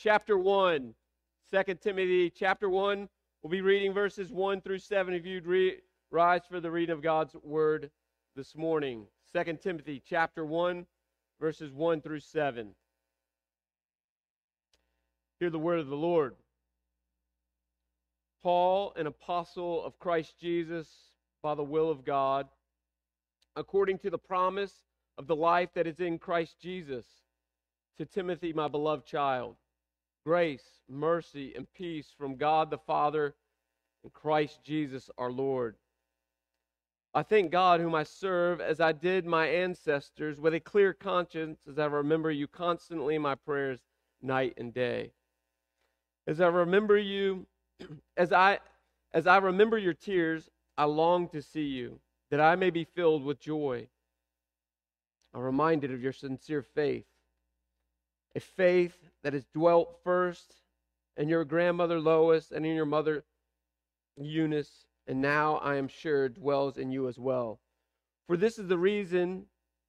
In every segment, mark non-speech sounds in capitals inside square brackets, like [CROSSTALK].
chapter 1. 2 Timothy chapter 1. We'll be reading verses 1 through 7 if you'd re- rise for the reading of God's word this morning. 2 Timothy chapter 1, verses 1 through 7. Hear the word of the Lord. Paul, an apostle of Christ Jesus by the will of God, according to the promise of the life that is in Christ Jesus, to Timothy, my beloved child grace, mercy, and peace from God the Father and Christ Jesus our Lord. I thank God, whom I serve, as I did my ancestors, with a clear conscience, as I remember you constantly in my prayers, night and day. As I remember you, [CLEARS THROAT] as I as I remember your tears, I long to see you, that I may be filled with joy. I'm reminded of your sincere faith a faith that has dwelt first in your grandmother Lois and in your mother Eunice, and now I am sure dwells in you as well. For this is the reason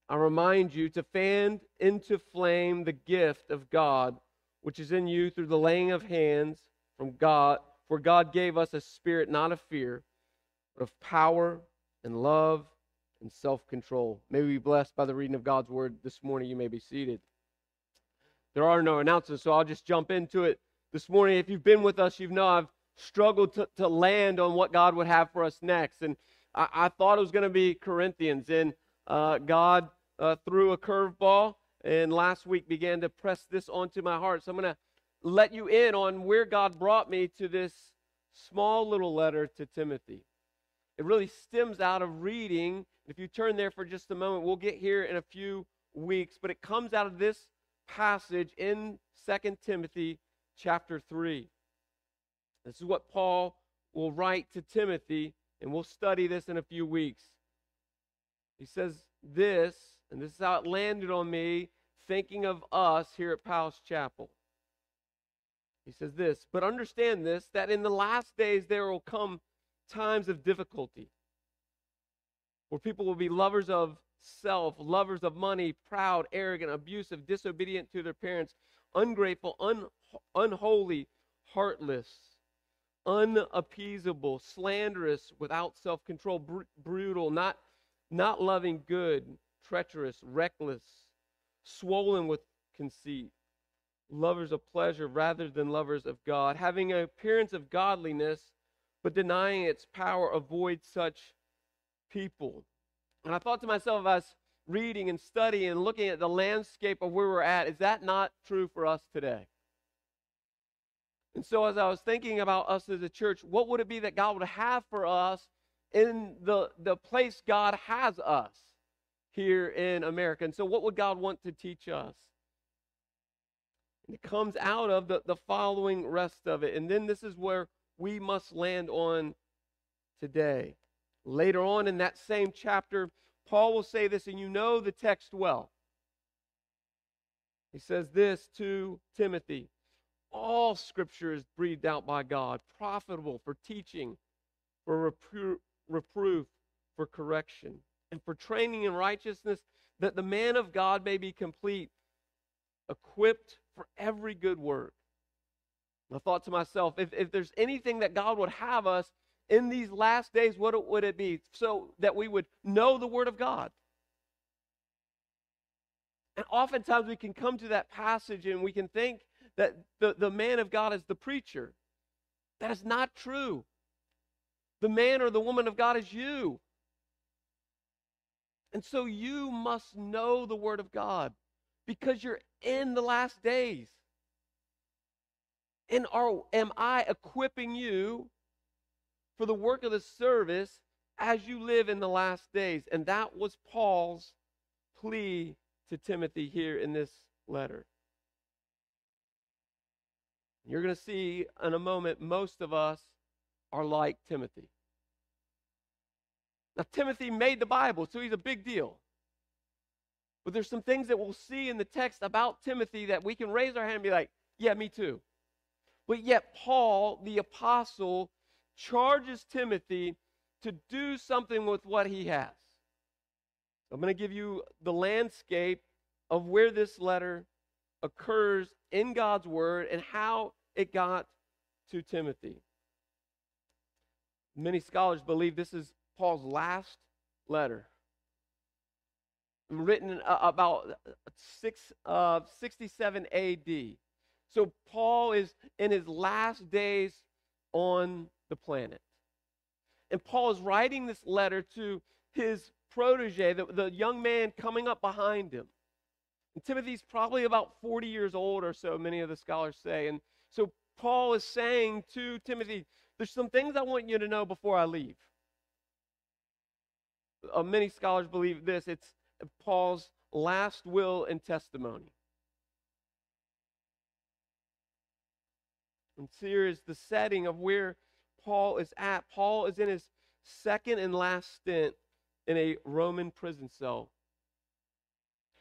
I remind you to fan into flame the gift of God which is in you through the laying of hands from God. For God gave us a spirit not of fear, but of power and love and self control. May we be blessed by the reading of God's word this morning. You may be seated. There are no announcements, so I'll just jump into it this morning. If you've been with us, you know I've struggled to, to land on what God would have for us next. And I, I thought it was going to be Corinthians, and uh, God uh, threw a curveball, and last week began to press this onto my heart. So I'm going to let you in on where God brought me to this small little letter to Timothy. It really stems out of reading. If you turn there for just a moment, we'll get here in a few weeks, but it comes out of this passage in 2 Timothy chapter 3. This is what Paul will write to Timothy, and we'll study this in a few weeks. He says this, and this is how it landed on me, thinking of us here at Powell's Chapel. He says this, but understand this, that in the last days there will come times of difficulty where people will be lovers of self, lovers of money, proud, arrogant, abusive, disobedient to their parents, ungrateful, un- unholy, heartless, unappeasable, slanderous, without self control, br- brutal, not, not loving good, treacherous, reckless, swollen with conceit, lovers of pleasure rather than lovers of God, having an appearance of godliness, but denying its power, avoid such people. And I thought to myself, as reading and studying and looking at the landscape of where we're at, is that not true for us today? And so, as I was thinking about us as a church, what would it be that God would have for us in the, the place God has us here in America? And so, what would God want to teach us? And it comes out of the, the following rest of it. And then this is where we must land on today. Later on in that same chapter, Paul will say this, and you know the text well. He says this to Timothy All scripture is breathed out by God, profitable for teaching, for repro- reproof, for correction, and for training in righteousness, that the man of God may be complete, equipped for every good work. I thought to myself, if, if there's anything that God would have us in these last days, what would it be? So that we would know the Word of God. And oftentimes we can come to that passage and we can think that the, the man of God is the preacher. That is not true. The man or the woman of God is you. And so you must know the Word of God because you're in the last days. And are, am I equipping you for the work of the service as you live in the last days. And that was Paul's plea to Timothy here in this letter. You're going to see in a moment, most of us are like Timothy. Now, Timothy made the Bible, so he's a big deal. But there's some things that we'll see in the text about Timothy that we can raise our hand and be like, yeah, me too. But yet, Paul, the apostle, charges Timothy to do something with what he has. I'm going to give you the landscape of where this letter occurs in God's word and how it got to Timothy. Many scholars believe this is Paul's last letter, written uh, about six, uh, 67 AD. So Paul is in his last days on the planet. And Paul is writing this letter to his protege, the, the young man coming up behind him. And Timothy's probably about 40 years old or so, many of the scholars say. And so Paul is saying to Timothy, There's some things I want you to know before I leave. Uh, many scholars believe this it's Paul's last will and testimony. And here is the setting of where Paul is at. Paul is in his second and last stint in a Roman prison cell.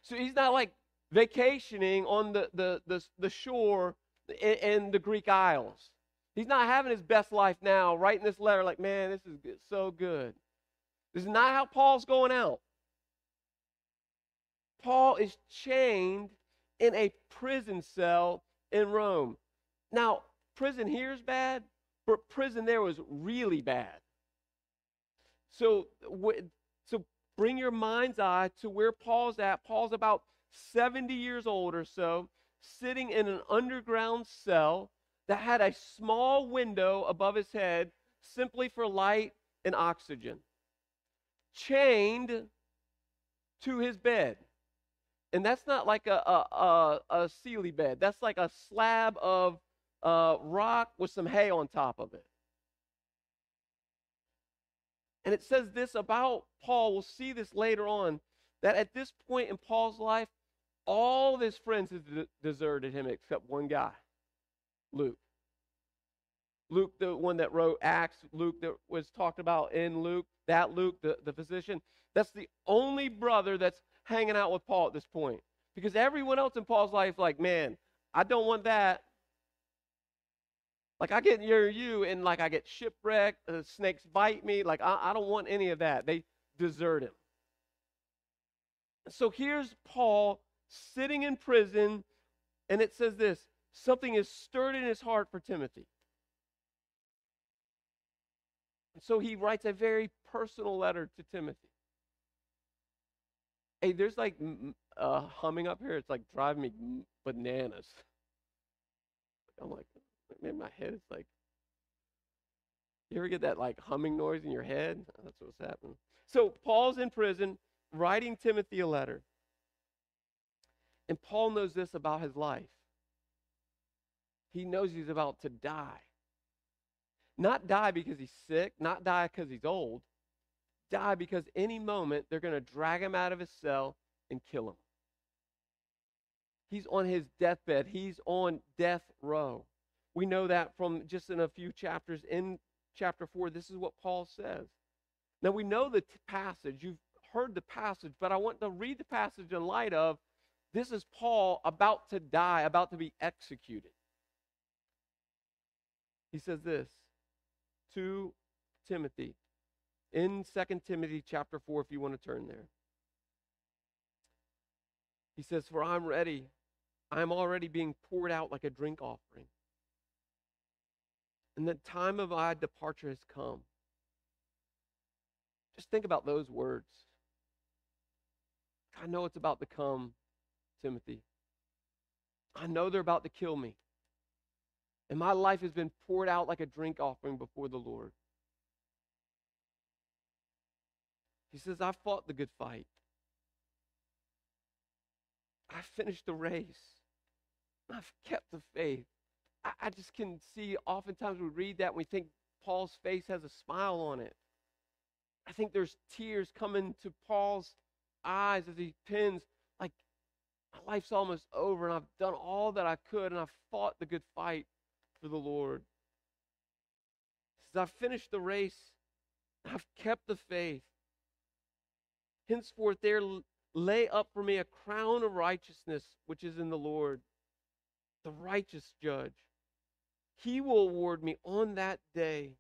So he's not like vacationing on the, the, the, the shore in, in, the Greek Isles. He's not having his best life now, writing this letter like, man, this is good, so good. This is not how Paul's going out. Paul is chained in a prison cell in Rome. Now, prison here is bad, prison there was really bad. So, so bring your mind's eye to where Paul's at. Paul's about 70 years old or so, sitting in an underground cell that had a small window above his head simply for light and oxygen, chained to his bed. And that's not like a, a, a, a Sealy bed. That's like a slab of uh, rock with some hay on top of it. And it says this about Paul. We'll see this later on. That at this point in Paul's life, all of his friends had deserted him except one guy, Luke. Luke, the one that wrote Acts, Luke that was talked about in Luke, that Luke, the, the physician, that's the only brother that's hanging out with Paul at this point. Because everyone else in Paul's life, like, man, I don't want that. Like I get near you and like I get shipwrecked, the snakes bite me. Like I, I don't want any of that. They desert him. So here's Paul sitting in prison, and it says this something is stirred in his heart for Timothy. So he writes a very personal letter to Timothy. Hey, there's like uh, humming up here. It's like driving me bananas. I'm like, in my head, it's like, you ever get that like humming noise in your head? Oh, that's what's happening. So Paul's in prison writing Timothy a letter. And Paul knows this about his life. He knows he's about to die. Not die because he's sick, not die because he's old. Die because any moment they're going to drag him out of his cell and kill him. He's on his deathbed, he's on death row. We know that from just in a few chapters in chapter 4. This is what Paul says. Now, we know the t- passage. You've heard the passage, but I want to read the passage in light of this is Paul about to die, about to be executed. He says this to Timothy in 2 Timothy chapter 4, if you want to turn there. He says, For I'm ready. I'm already being poured out like a drink offering and the time of my departure has come. Just think about those words. I know it's about to come, Timothy. I know they're about to kill me. And my life has been poured out like a drink offering before the Lord. He says, I fought the good fight. I finished the race. I've kept the faith. I, just can see oftentimes we read that and we think Paul's face has a smile on it. I think there's tears coming to Paul's eyes as he pins, like, my life's almost over and I've done all that I could and I've fought the good fight for the Lord. He I've finished the race, I've kept the faith. Henceforth, there lay up for me a crown of righteousness, which is in the Lord, the righteous judge. He will award me on that day,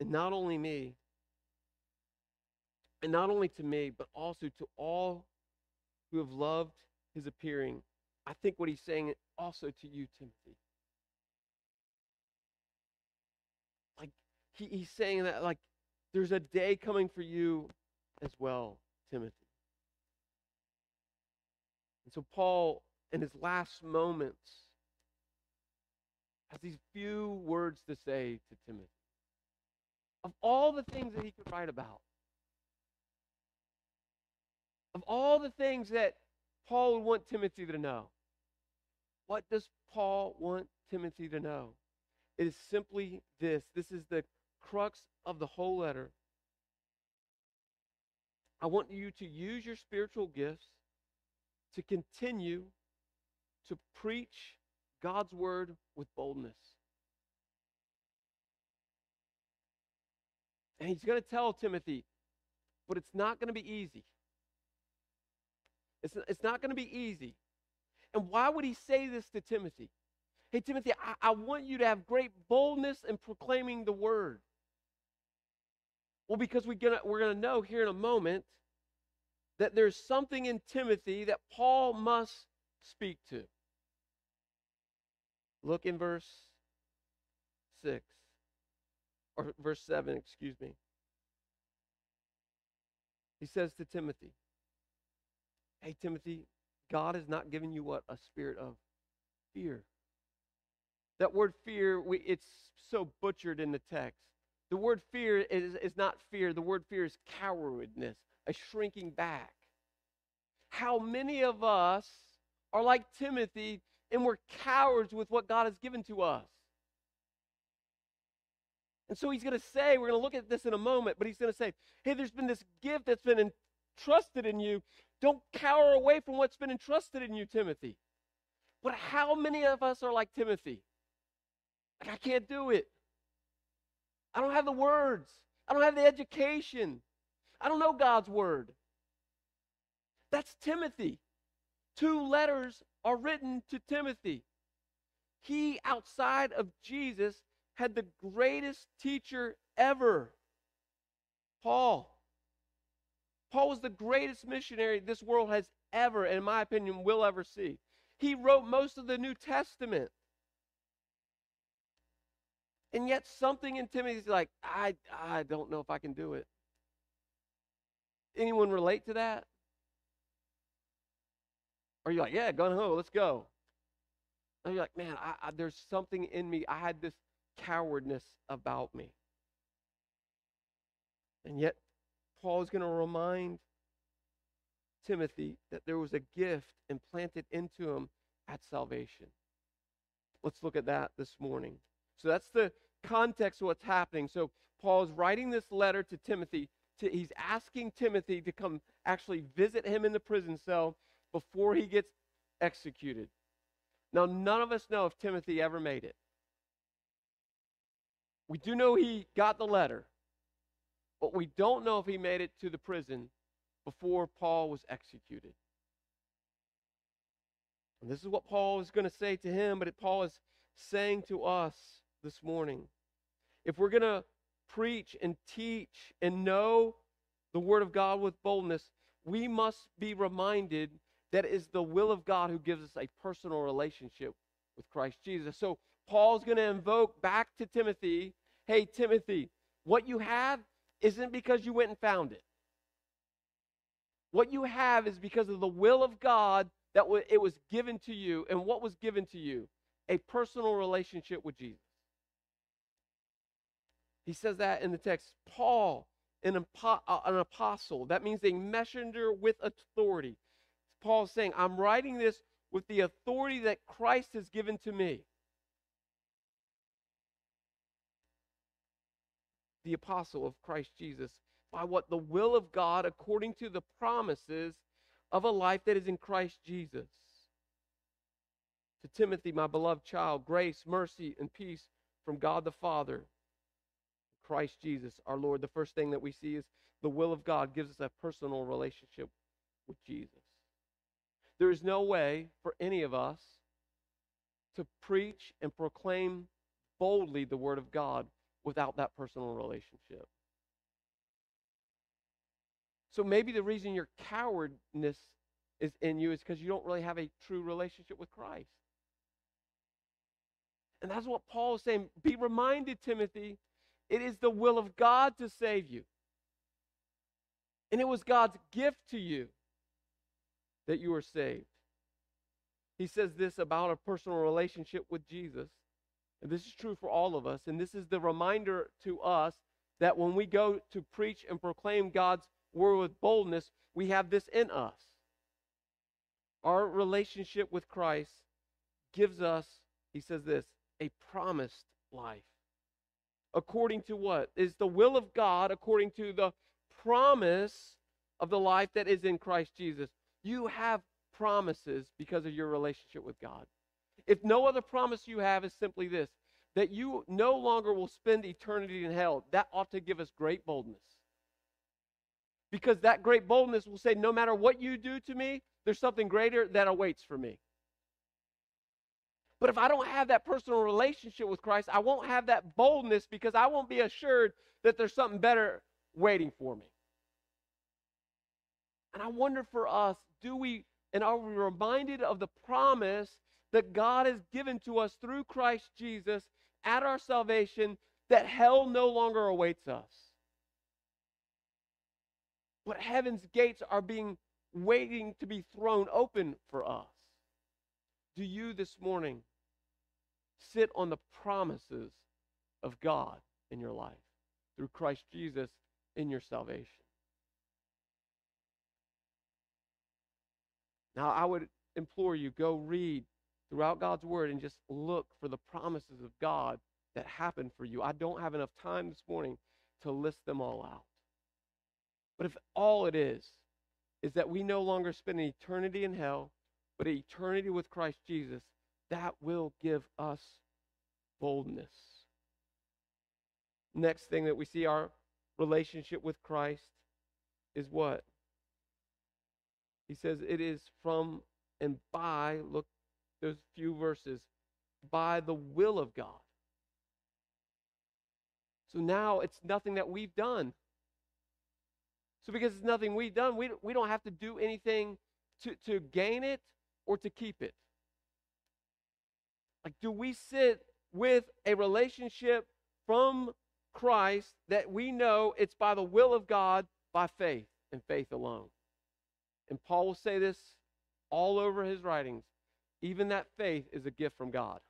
and not only me, and not only to me, but also to all who have loved his appearing. I think what he's saying also to you, Timothy. Like he, he's saying that like there's a day coming for you as well, Timothy. And so Paul, in his last moments, has these few words to say to Timothy. Of all the things that he could write about, of all the things that Paul would want Timothy to know, what does Paul want Timothy to know? It is simply this. This is the crux of the whole letter. I want you to use your spiritual gifts to continue to preach God's word with boldness. And he's going to tell Timothy, but it's not going to be easy. It's, it's not going to be easy. And why would he say this to Timothy? Hey, Timothy, I, I want you to have great boldness in proclaiming the word. Well, because we're going we're going to know here in a moment that there's something in Timothy that Paul must speak to. Look in verse 6, or verse 7, excuse me. He says to Timothy, Hey, Timothy, God has not given you what? A spirit of fear. That word fear, we, it's so butchered in the text. The word fear is, is not fear. The word fear is cowardness, a shrinking back. How many of us are like Timothy and we're cowards with what God has given to us? And so he's going to say, we're going to look at this in a moment, but he's going to say, hey, there's been this gift that's been entrusted in you. Don't cower away from what's been entrusted in you, Timothy. But how many of us are like Timothy? Like, I can't do it. I don't have the words. I don't have the education. I don't know God's word. That's Timothy. Two letters are written to Timothy. He, outside of Jesus, had the greatest teacher ever Paul. Paul was the greatest missionary this world has ever, in my opinion, will ever see. He wrote most of the New Testament. And yet something in Timothy's like, I, I don't know if I can do it. Anyone relate to that? Or you're like, yeah, gun ho, let's go. And you're like, man, I, I, there's something in me. I had this cowardness about me. And yet, Paul is going to remind Timothy that there was a gift implanted into him at salvation. Let's look at that this morning. So that's the context of what's happening. So Paul is writing this letter to Timothy. To, he's asking Timothy to come actually visit him in the prison cell before he gets executed. Now, none of us know if Timothy ever made it. We do know he got the letter, but we don't know if he made it to the prison before Paul was executed. And this is what Paul is going to say to him, but Paul is saying to us this morning. If we're going to preach and teach and know the Word of God with boldness, we must be reminded that is the will of God who gives us a personal relationship with Christ Jesus. So Paul's going to invoke back to Timothy hey, Timothy, what you have isn't because you went and found it. What you have is because of the will of God that it was given to you. And what was given to you? A personal relationship with Jesus. He says that in the text. Paul, an, uh, apostle, that means a messenger with authority. Paul's saying, I'm writing this with the authority that Christ has given to me. The apostle of Christ Jesus, by what the will of God according to the promises of a life that is in Christ Jesus. To Timothy, my beloved child, grace, mercy, and peace from God the Father, Christ Jesus, our Lord. The first thing that we see is the will of God gives us a personal relationship with Jesus. There is no way for any of us to preach and proclaim boldly the Word of God without that personal relationship. So maybe the reason your cowardness is in you is because you don't really have a true relationship with Christ. And that's what Paul is saying. Be reminded, Timothy, it is the will of God to save you. And it was God's gift to you that you are saved. He says this about a personal relationship with Jesus. And this is true for all of us. And this is the reminder to us that when we go to preach and proclaim God's word with boldness, we have this in us. Our relationship with Christ gives us, he says this, a promised life. According to what? Is the will of God according to the promise of the life that is in Christ Jesus. You have promises because of your relationship with God. If no other promise you have is simply this that you no longer will spend eternity in hell, that ought to give us great boldness. Because that great boldness will say, no matter what you do to me, there's something greater that awaits for me. But if I don't have that personal relationship with Christ, I won't have that boldness because I won't be assured that there's something better waiting for me. And I wonder for us, do we, and are we reminded of the promise that God has given to us through Christ Jesus at our salvation that hell no longer awaits us? But heaven's gates are being waiting to be thrown open for us. Do you this morning sit on the promises of God in your life through Christ Jesus in your salvation? Now, I would implore you go read throughout God's word and just look for the promises of God that happen for you. I don't have enough time this morning to list them all out. But if all it is is that we no longer spend an eternity in hell, but eternity with Christ Jesus, that will give us boldness. Next thing that we see our relationship with Christ is what? He says it is from and by, look, those few verses, by the will of God. So now it's nothing that we've done. So because it's nothing we've done, we, we don't have to do anything to, to gain it or to keep it. Like, do we sit with a relationship from Christ that we know it's by the will of God by faith and faith alone? And Paul will say this all over his writings. Even that faith is a gift from God.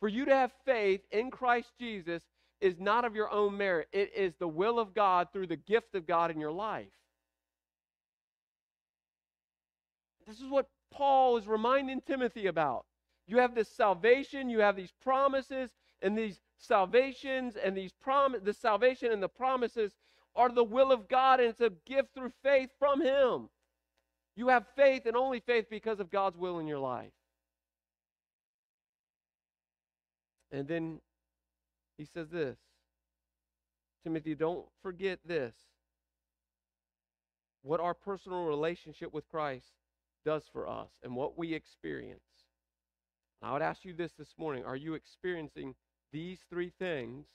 For you to have faith in Christ Jesus is not of your own merit, it is the will of God through the gift of God in your life. This is what Paul is reminding Timothy about. You have this salvation, you have these promises, and these salvations and these prom the salvation and the promises are the will of God, and it's a gift through faith from Him. You have faith and only faith because of God's will in your life. And then he says this Timothy, don't forget this. What our personal relationship with Christ does for us and what we experience. I would ask you this this morning Are you experiencing these three things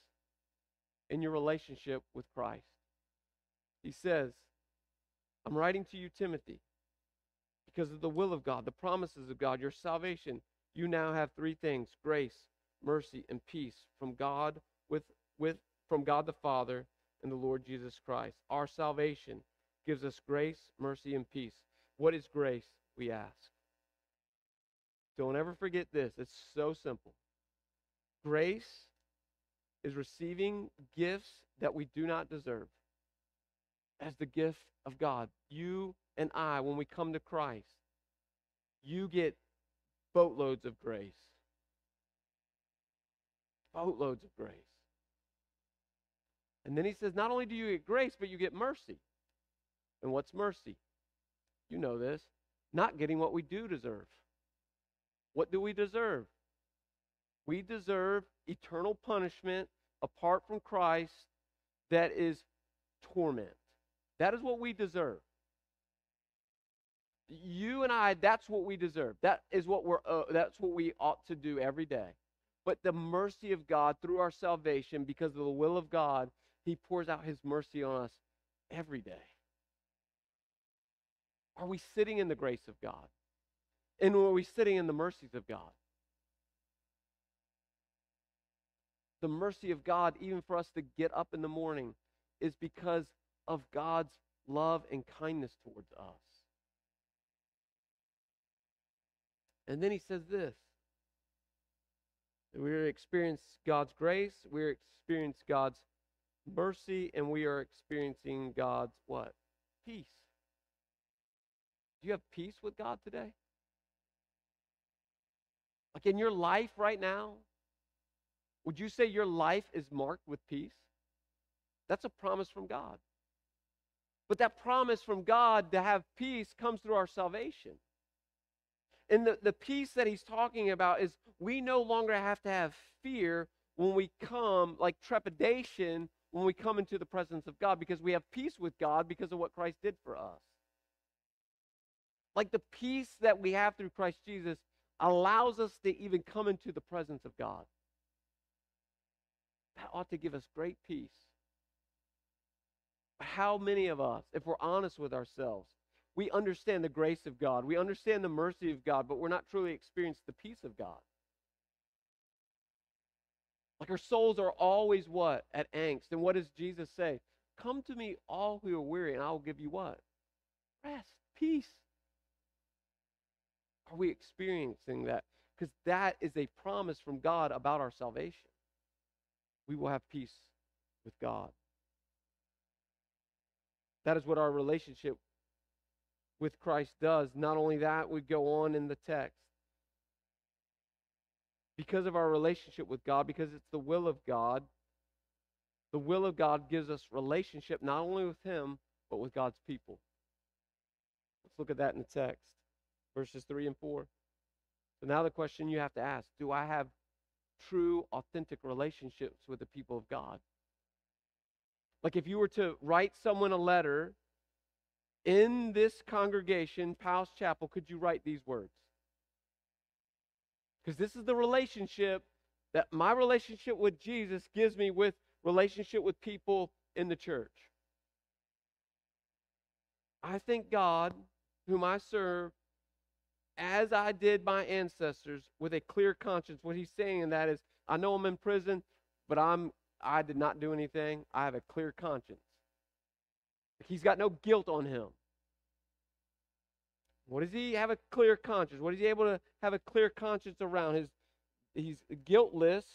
in your relationship with Christ? He says, I'm writing to you, Timothy, because of the will of God, the promises of God, your salvation. You now have three things grace, mercy, and peace from God with, with from God the Father and the Lord Jesus Christ. Our salvation gives us grace, mercy, and peace. What is grace? We ask. Don't ever forget this. It's so simple. Grace is receiving gifts that we do not deserve as the gift of God. You and I, when we come to Christ, you get boatloads of grace. Boatloads of grace. And then he says, not only do you get grace, but you get mercy. And what's mercy? You know this. Not getting what we do deserve. What do we deserve? We deserve eternal punishment apart from Christ that is torment. That is what we deserve. You and I, that's what we deserve. That is what we're. Uh, that's what we ought to do every day. But the mercy of God through our salvation, because of the will of God, He pours out His mercy on us every day. Are we sitting in the grace of God? And are we sitting in the mercies of God? The mercy of God, even for us to get up in the morning, is because of God's love and kindness towards us. And then he says this we experience God's grace, we experience God's mercy, and we are experiencing God's what? Peace. Do you have peace with God today? Like in your life right now, would you say your life is marked with peace? That's a promise from God. But that promise from God to have peace comes through our salvation. And the, the peace that he's talking about is we no longer have to have fear when we come, like trepidation, when we come into the presence of God, because we have peace with God because of what Christ did for us. Like the peace that we have through Christ Jesus allows us to even come into the presence of God. That ought to give us great peace. How many of us, if we're honest with ourselves, we understand the grace of God, we understand the mercy of God, but we're not truly experiencing the peace of God? Like our souls are always what? At angst. And what does Jesus say? Come to me, all who are weary, and I will give you what? Rest, peace. Are we experiencing that? Because that is a promise from God about our salvation. We will have peace with God. That is what our relationship with Christ does. Not only that, we go on in the text. Because of our relationship with God, because it's the will of God, the will of God gives us relationship not only with Him, but with God's people. Let's look at that in the text verses 3 and 4. So now the question you have to ask do I have true, authentic relationships with the people of God? Like if you were to write someone a letter in this congregation, Powell's Chapel, could you write these words? Because this is the relationship that my relationship with Jesus gives me with relationship with people in the church. I thank God, whom I serve, as I did my ancestors with a clear conscience. What he's saying in that is, I know I'm in prison, but I'm I did not do anything. I have a clear conscience. He's got no guilt on him. What does he have a clear conscience? What is he able to have a clear conscience around? His he's guiltless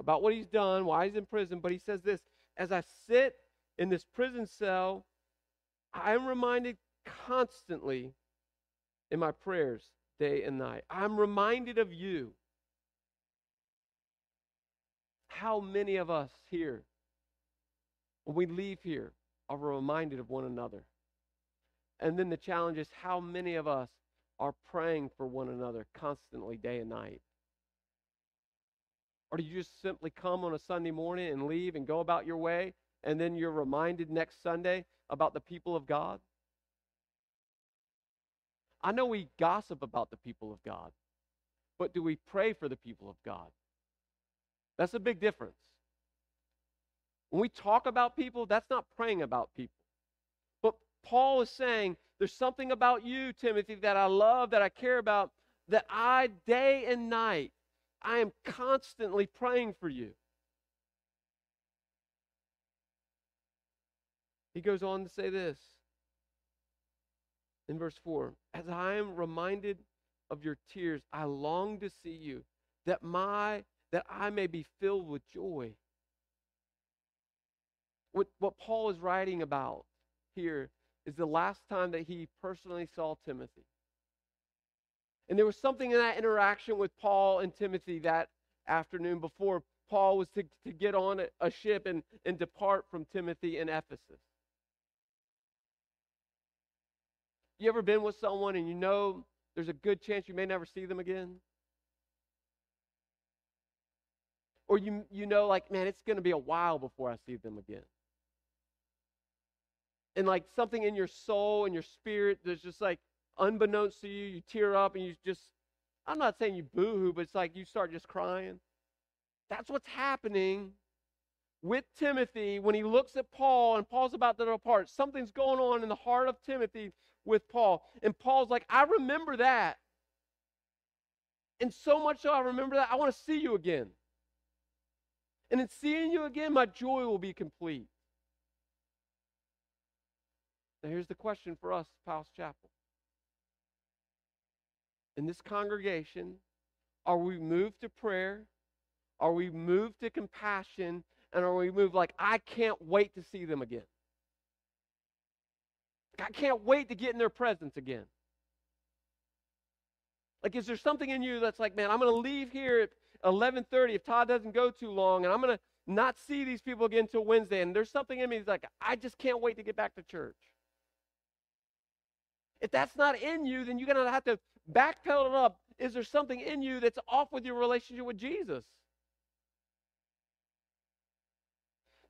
about what he's done, why he's in prison, but he says this, as I sit in this prison cell, I am reminded constantly in my prayers day and night. I'm reminded of you. How many of us here, when we leave here, are reminded of one another? And then the challenge is how many of us are praying for one another constantly, day and night? Or do you just simply come on a Sunday morning and leave and go about your way, and then you're reminded next Sunday about the people of God? I know we gossip about the people of God, but do we pray for the people of God? That's a big difference. When we talk about people, that's not praying about people. But Paul is saying, there's something about you, Timothy, that I love, that I care about, that I, day and night, I am constantly praying for you. He goes on to say this in verse 4 As I am reminded of your tears, I long to see you, that my that I may be filled with joy. What, what Paul is writing about here is the last time that he personally saw Timothy. And there was something in that interaction with Paul and Timothy that afternoon before Paul was to, to get on a, ship and, and depart from Timothy in Ephesus. You ever been with someone and you know there's a good chance you may never see them again? Or you, you know, like, man, it's going to be a while before I see them again. And like something in your soul and your spirit that's just like unbeknownst to you, you tear up and you just, I'm not saying you boo hoo, but it's like you start just crying. That's what's happening with Timothy when he looks at Paul and Paul's about to depart. Something's going on in the heart of Timothy with Paul. And Paul's like, I remember that. And so much so I remember that, I want to see you again. And in seeing you again, my joy will be complete. Now, here's the question for us, Powell's Chapel. In this congregation, are we moved to prayer? Are we moved to compassion? And are we moved like, I can't wait to see them again? I can't wait to get in their presence again. Like, is there something in you that's like, man, I'm going to leave here 11:30 if Todd doesn't go too long, and I'm to not see these people again until Wednesday. And there's something in me that's like, I just can't wait to get back to church. If that's not in you, then you're to have to backpedal it up. Is there something in you that's off with your relationship with Jesus?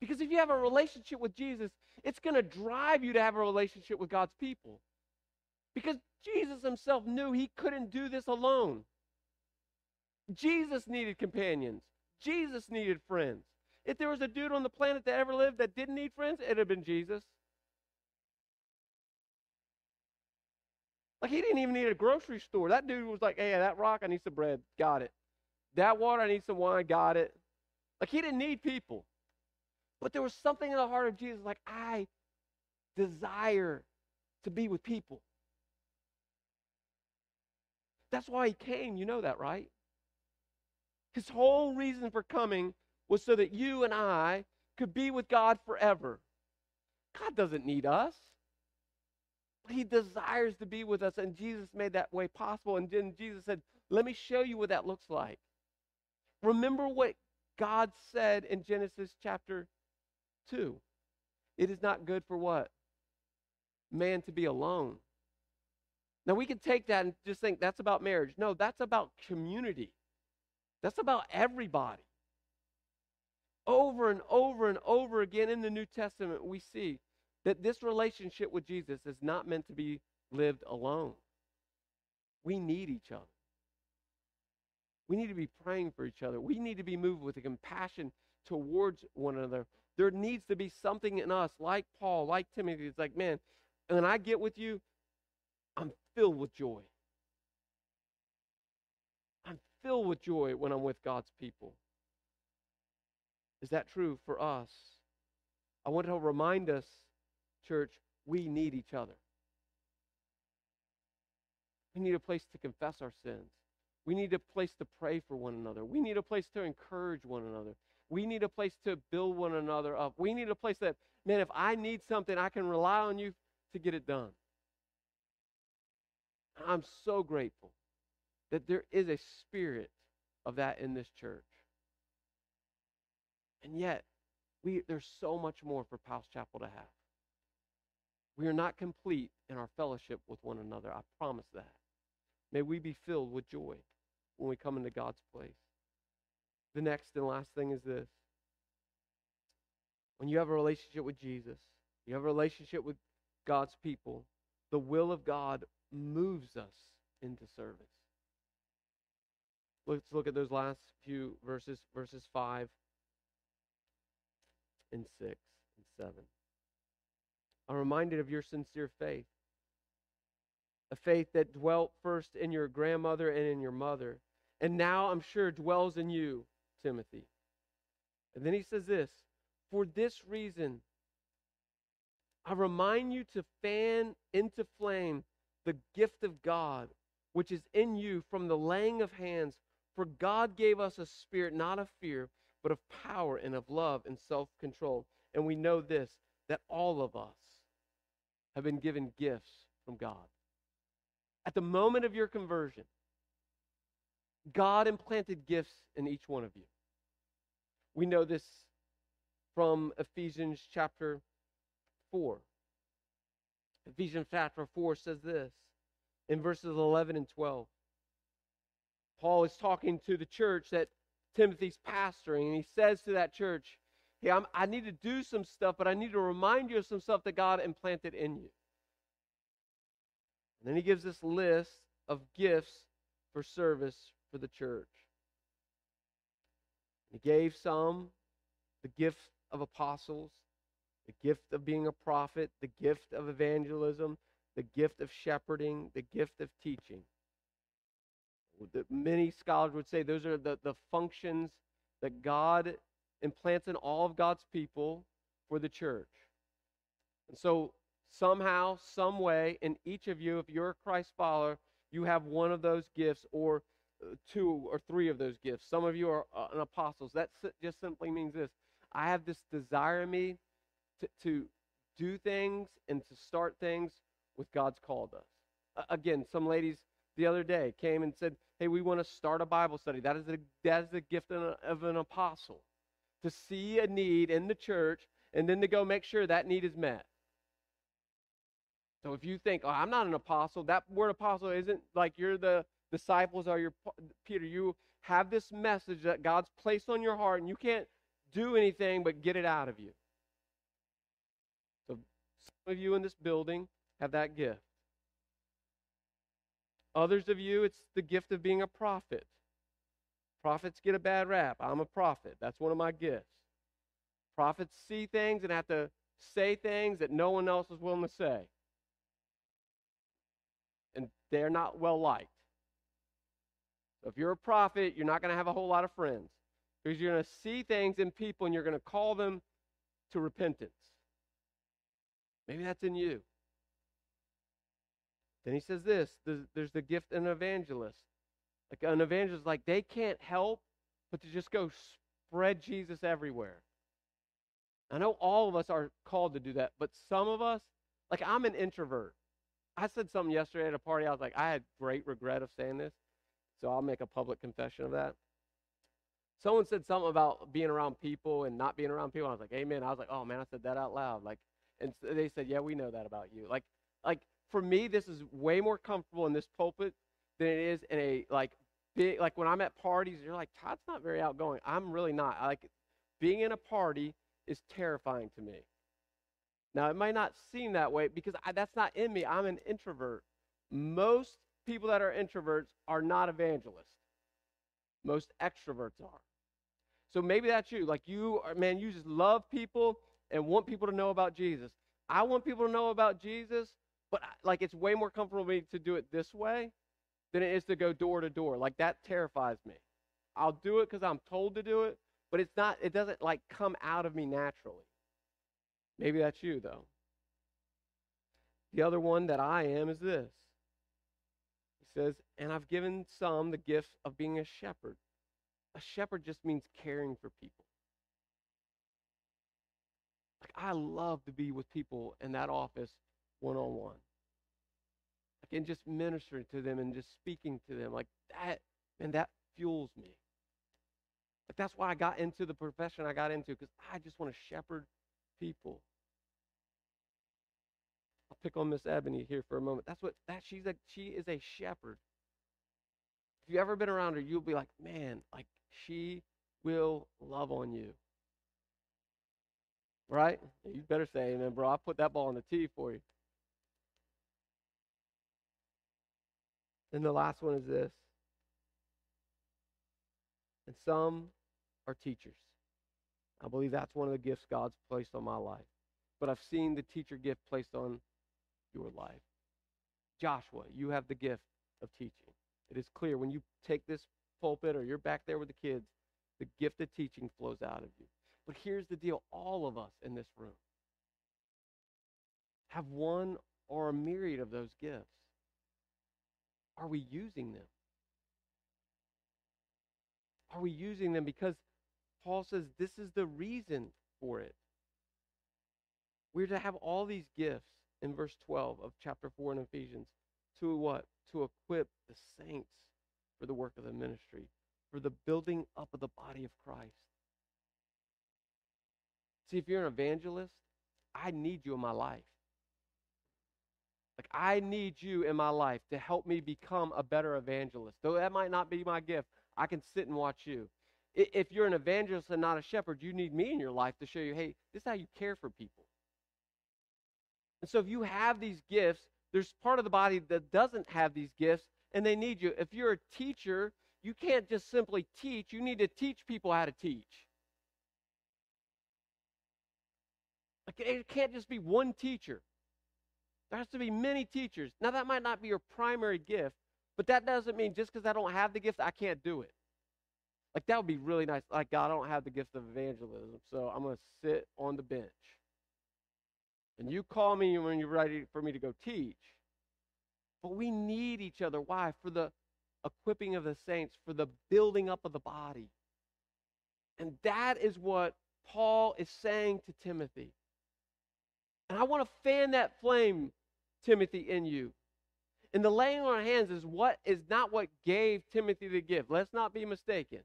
Because if you have a relationship with Jesus, it's going to drive you to have a relationship with God's people. Because Jesus himself knew he couldn't do this alone. Jesus needed companions. Jesus needed friends. If there was a dude on the planet that ever lived that didn't need friends, it'd have been Jesus. Like he didn't even need a grocery store. That dude was like, hey, that rock, I need some bread. Got it. That water, I need some wine. Got it. Like he didn't need people. But there was something in the heart of Jesus like, I desire to be with people. That's why he came. You know that, right? His whole reason for coming was so that you and I could be with God forever. God doesn't need us. He desires to be with us, and Jesus made that way possible. And then Jesus said, Let me show you what that looks like. Remember what God said in Genesis chapter 2. It is not good for what? Man to be alone. Now, we can take that and just think that's about marriage. No, that's about community, that's about everybody. Over and over and over again in the New Testament, we see that this relationship with Jesus is not meant to be lived alone. We need each other. We need to be praying for each other. We need to be moved with compassion towards one another. There needs to be something in us, like Paul, like Timothy. It's like, man, when I get with you, I'm filled with joy. Filled with joy when I'm with God's people. Is that true for us? I want to remind us, church, we need each other. We need a place to confess our sins. We need a place to pray for one another. We need a place to encourage one another. We need a place to build one another up. We need a place that, man, if I need something, I can rely on you to get it done. I'm so grateful that there is a spirit of that in this church. And yet, we, there's so much more for Powell's Chapel to have. We are not complete in our fellowship with one another. I promise that. May we be filled with joy when we come into God's place. The next and last thing is this. When you have a relationship with Jesus, you have a relationship with God's people, the will of God moves us into service. Let's look at those last few verses, verses 5 and 6 and 7. I'm reminded of your sincere faith, a faith that dwelt first in your grandmother and in your mother, and now I'm sure dwells in you, Timothy. And then he says this For this reason, I remind you to fan into flame the gift of God, which is in you from the laying of hands. For God gave us a spirit not of fear, but of power and of love and self control. And we know this that all of us have been given gifts from God. At the moment of your conversion, God implanted gifts in each one of you. We know this from Ephesians chapter 4. Ephesians chapter 4 says this in verses 11 and 12. Paul is talking to the church that Timothy's pastoring, and he says to that church, Hey, I'm, I need to do some stuff, but I need to remind you of some stuff that God implanted in you. And then he gives this list of gifts for service for the church. He gave some the gift of apostles, the gift of being a prophet, the gift of evangelism, the gift of shepherding, the gift of teaching. Many scholars would say those are the, the functions that God implants in all of God's people for the church. And so, somehow, some way, in each of you, if you're a Christ follower, you have one of those gifts or uh, two or three of those gifts. Some of you are uh, an apostles. That just simply means this I have this desire in me to, to do things and to start things with God's called us. Uh, again, some ladies the other day came and said, Hey, we want to start a Bible study. That is, a, that is the gift of an apostle to see a need in the church and then to go make sure that need is met. So if you think, oh, I'm not an apostle, that word apostle isn't like you're the disciples or your Peter. You have this message that God's placed on your heart, and you can't do anything but get it out of you. So some of you in this building have that gift. Others of you, it's the gift of being a prophet. Prophets get a bad rap. I'm a prophet. That's one of my gifts. Prophets see things and have to say things that no one else is willing to say. And they're not well liked. So if you're a prophet, you're not going to have a whole lot of friends because you're going to see things in people and you're going to call them to repentance. Maybe that's in you. Then he says this there's the gift of an evangelist. Like an evangelist, like they can't help but to just go spread Jesus everywhere. I know all of us are called to do that, but some of us, like I'm an introvert. I said something yesterday at a party. I was like, I had great regret of saying this, so I'll make a public confession of that. Someone said something about being around people and not being around people. I was like, Amen. I was like, Oh man, I said that out loud. Like, and they said, Yeah, we know that about you. Like, like for me, this is way more comfortable in this pulpit than it is in a like big like when I'm at parties. You're like Todd's not very outgoing. I'm really not. I like being in a party is terrifying to me. Now it might not seem that way because I, that's not in me. I'm an introvert. Most people that are introverts are not evangelists. Most extroverts are. So maybe that's you. Like you are, man, you just love people and want people to know about Jesus. I want people to know about Jesus, but like it's way more comfortable for me to do it this way than it is to go door to door. Like that terrifies me. I'll do it because I'm told to do it, but it's not, it doesn't like come out of me naturally. Maybe that's you though. The other one that I am is this. He says, and I've given some the gift of being a shepherd. A shepherd just means caring for people. Like I love to be with people in that office one on one. Like and just ministering to them and just speaking to them. Like that, and that fuels me. Like that's why I got into the profession I got into, because I just want to shepherd people. I'll pick on Miss Ebony here for a moment. That's what that she's a she is a shepherd. If you've ever been around her, you'll be like, man, like she will love on you. Right? You better say amen, bro. I'll put that ball on the tee for you. And the last one is this. And some are teachers. I believe that's one of the gifts God's placed on my life. But I've seen the teacher gift placed on your life. Joshua, you have the gift of teaching. It is clear when you take this pulpit or you're back there with the kids, the gift of teaching flows out of you. But here's the deal all of us in this room have one or a myriad of those gifts. Are we using them? Are we using them? Because Paul says this is the reason for it. We're to have all these gifts in verse 12 of chapter 4 in Ephesians to what? To equip the saints for the work of the ministry, for the building up of the body of Christ. See, if you're an evangelist, I need you in my life. Like, I need you in my life to help me become a better evangelist. Though that might not be my gift, I can sit and watch you. If you're an evangelist and not a shepherd, you need me in your life to show you, hey, this is how you care for people. And so if you have these gifts, there's part of the body that doesn't have these gifts, and they need you. If you're a teacher, you can't just simply teach, you need to teach people how to teach. It can't just be one teacher. There has to be many teachers. Now, that might not be your primary gift, but that doesn't mean just because I don't have the gift, I can't do it. Like, that would be really nice. Like, God, I don't have the gift of evangelism, so I'm going to sit on the bench. And you call me when you're ready for me to go teach. But we need each other. Why? For the equipping of the saints, for the building up of the body. And that is what Paul is saying to Timothy. And I want to fan that flame, Timothy, in you. And the laying on of hands is what is not what gave Timothy the gift. Let's not be mistaken.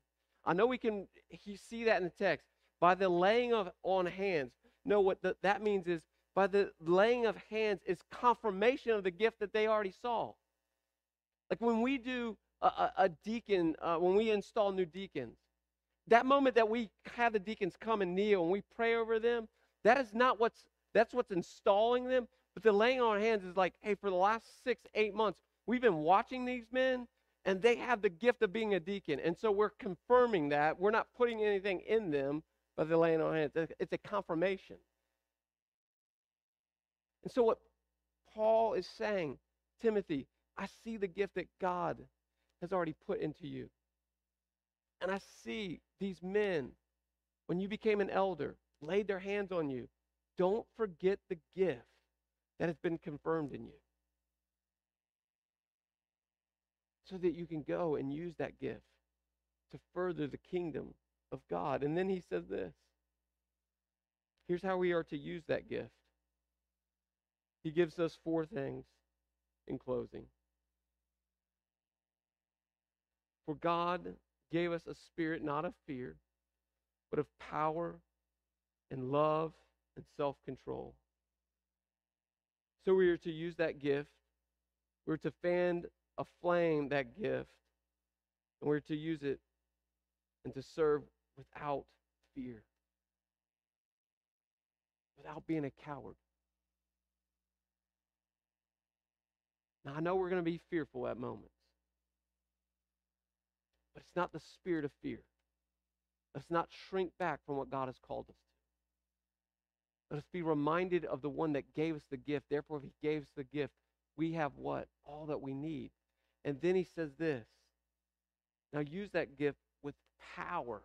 I know we can see that in the text. By the laying of on hands. No, what the, that means is by the laying of hands is confirmation of the gift that they already saw. Like when we do a, a, a deacon, uh, when we install new deacons, that moment that we have the deacons come and kneel and we pray over them, that is not what's that's what's installing them. But the laying on hands is like, hey, for the last six, eight months, we've been watching these men, and they have the gift of being a deacon. And so we're confirming that. We're not putting anything in them, but the laying on hands. It's a confirmation. And so, what Paul is saying, Timothy, I see the gift that God has already put into you. And I see these men, when you became an elder, laid their hands on you. Don't forget the gift that has been confirmed in you. So that you can go and use that gift to further the kingdom of God. And then he says this here's how we are to use that gift he gives us four things in closing. For God gave us a spirit not of fear, but of power and love and self control. So we are to use that gift. We're to fan a flame that gift. And we're to use it and to serve without fear, without being a coward. Now, I know we're going to be fearful at moments, but it's not the spirit of fear. Let's not shrink back from what God has called us to. Let us be reminded of the one that gave us the gift. Therefore, if he gave us the gift, we have what? All that we need. And then he says this now use that gift with power.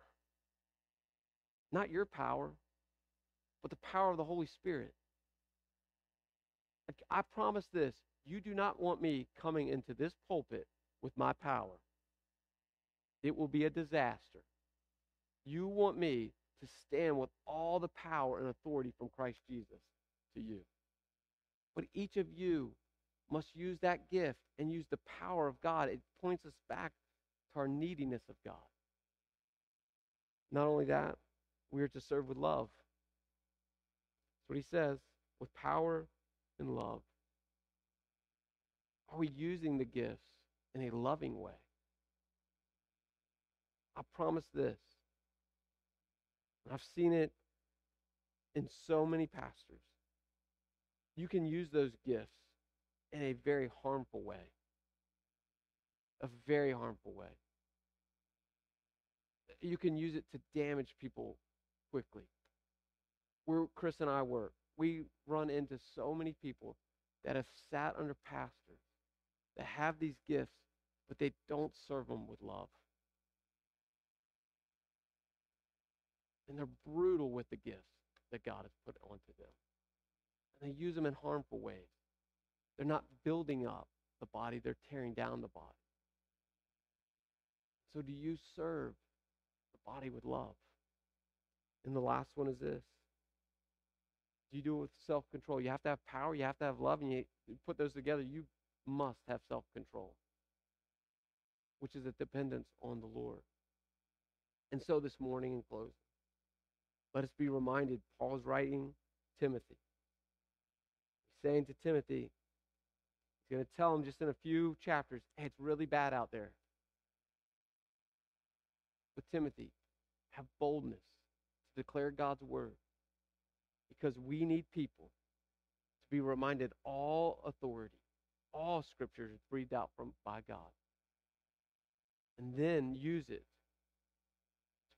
Not your power, but the power of the Holy Spirit. I promise this you do not want me coming into this pulpit with my power. It will be a disaster. You want me to stand with all the power and authority from Christ Jesus to you. But each of you must use that gift and use the power of God. It points us back to our neediness of God. Not only that, we are to serve with love. That's what he says with power and love. Are we using the gifts in a loving way? I promise this. I've seen it in so many pastors. You can use those gifts in a very harmful way. A very harmful way. You can use it to damage people quickly. Where Chris and I work, we run into so many people that have sat under pastors that have these gifts, but they don't serve them with love. And they're brutal with the gifts that God has put onto them. And they use them in harmful ways. They're not building up the body, they're tearing down the body. So, do you serve the body with love? And the last one is this do you do it with self control? You have to have power, you have to have love, and you put those together, you must have self control, which is a dependence on the Lord. And so this morning, in closing, let us be reminded Paul's writing Timothy. He's saying to Timothy, he's going to tell him just in a few chapters, hey, it's really bad out there. But Timothy, have boldness to declare God's word because we need people to be reminded all authority all scripture is breathed out from by God. And then use it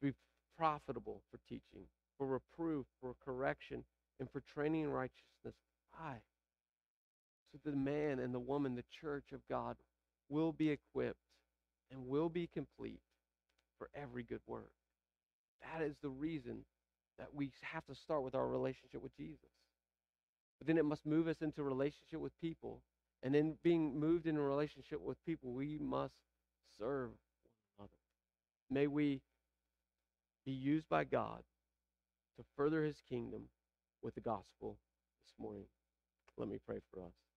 to be profitable for teaching, for reproof, for correction, and for training in righteousness. I, so the man and the woman, the church of God, will be equipped and will be complete for every good work. That is the reason that we have to start with our relationship with Jesus. But then it must move us into relationship with people. And in being moved in a relationship with people, we must serve one another. May we be used by God to further his kingdom with the gospel this morning. Let me pray for us.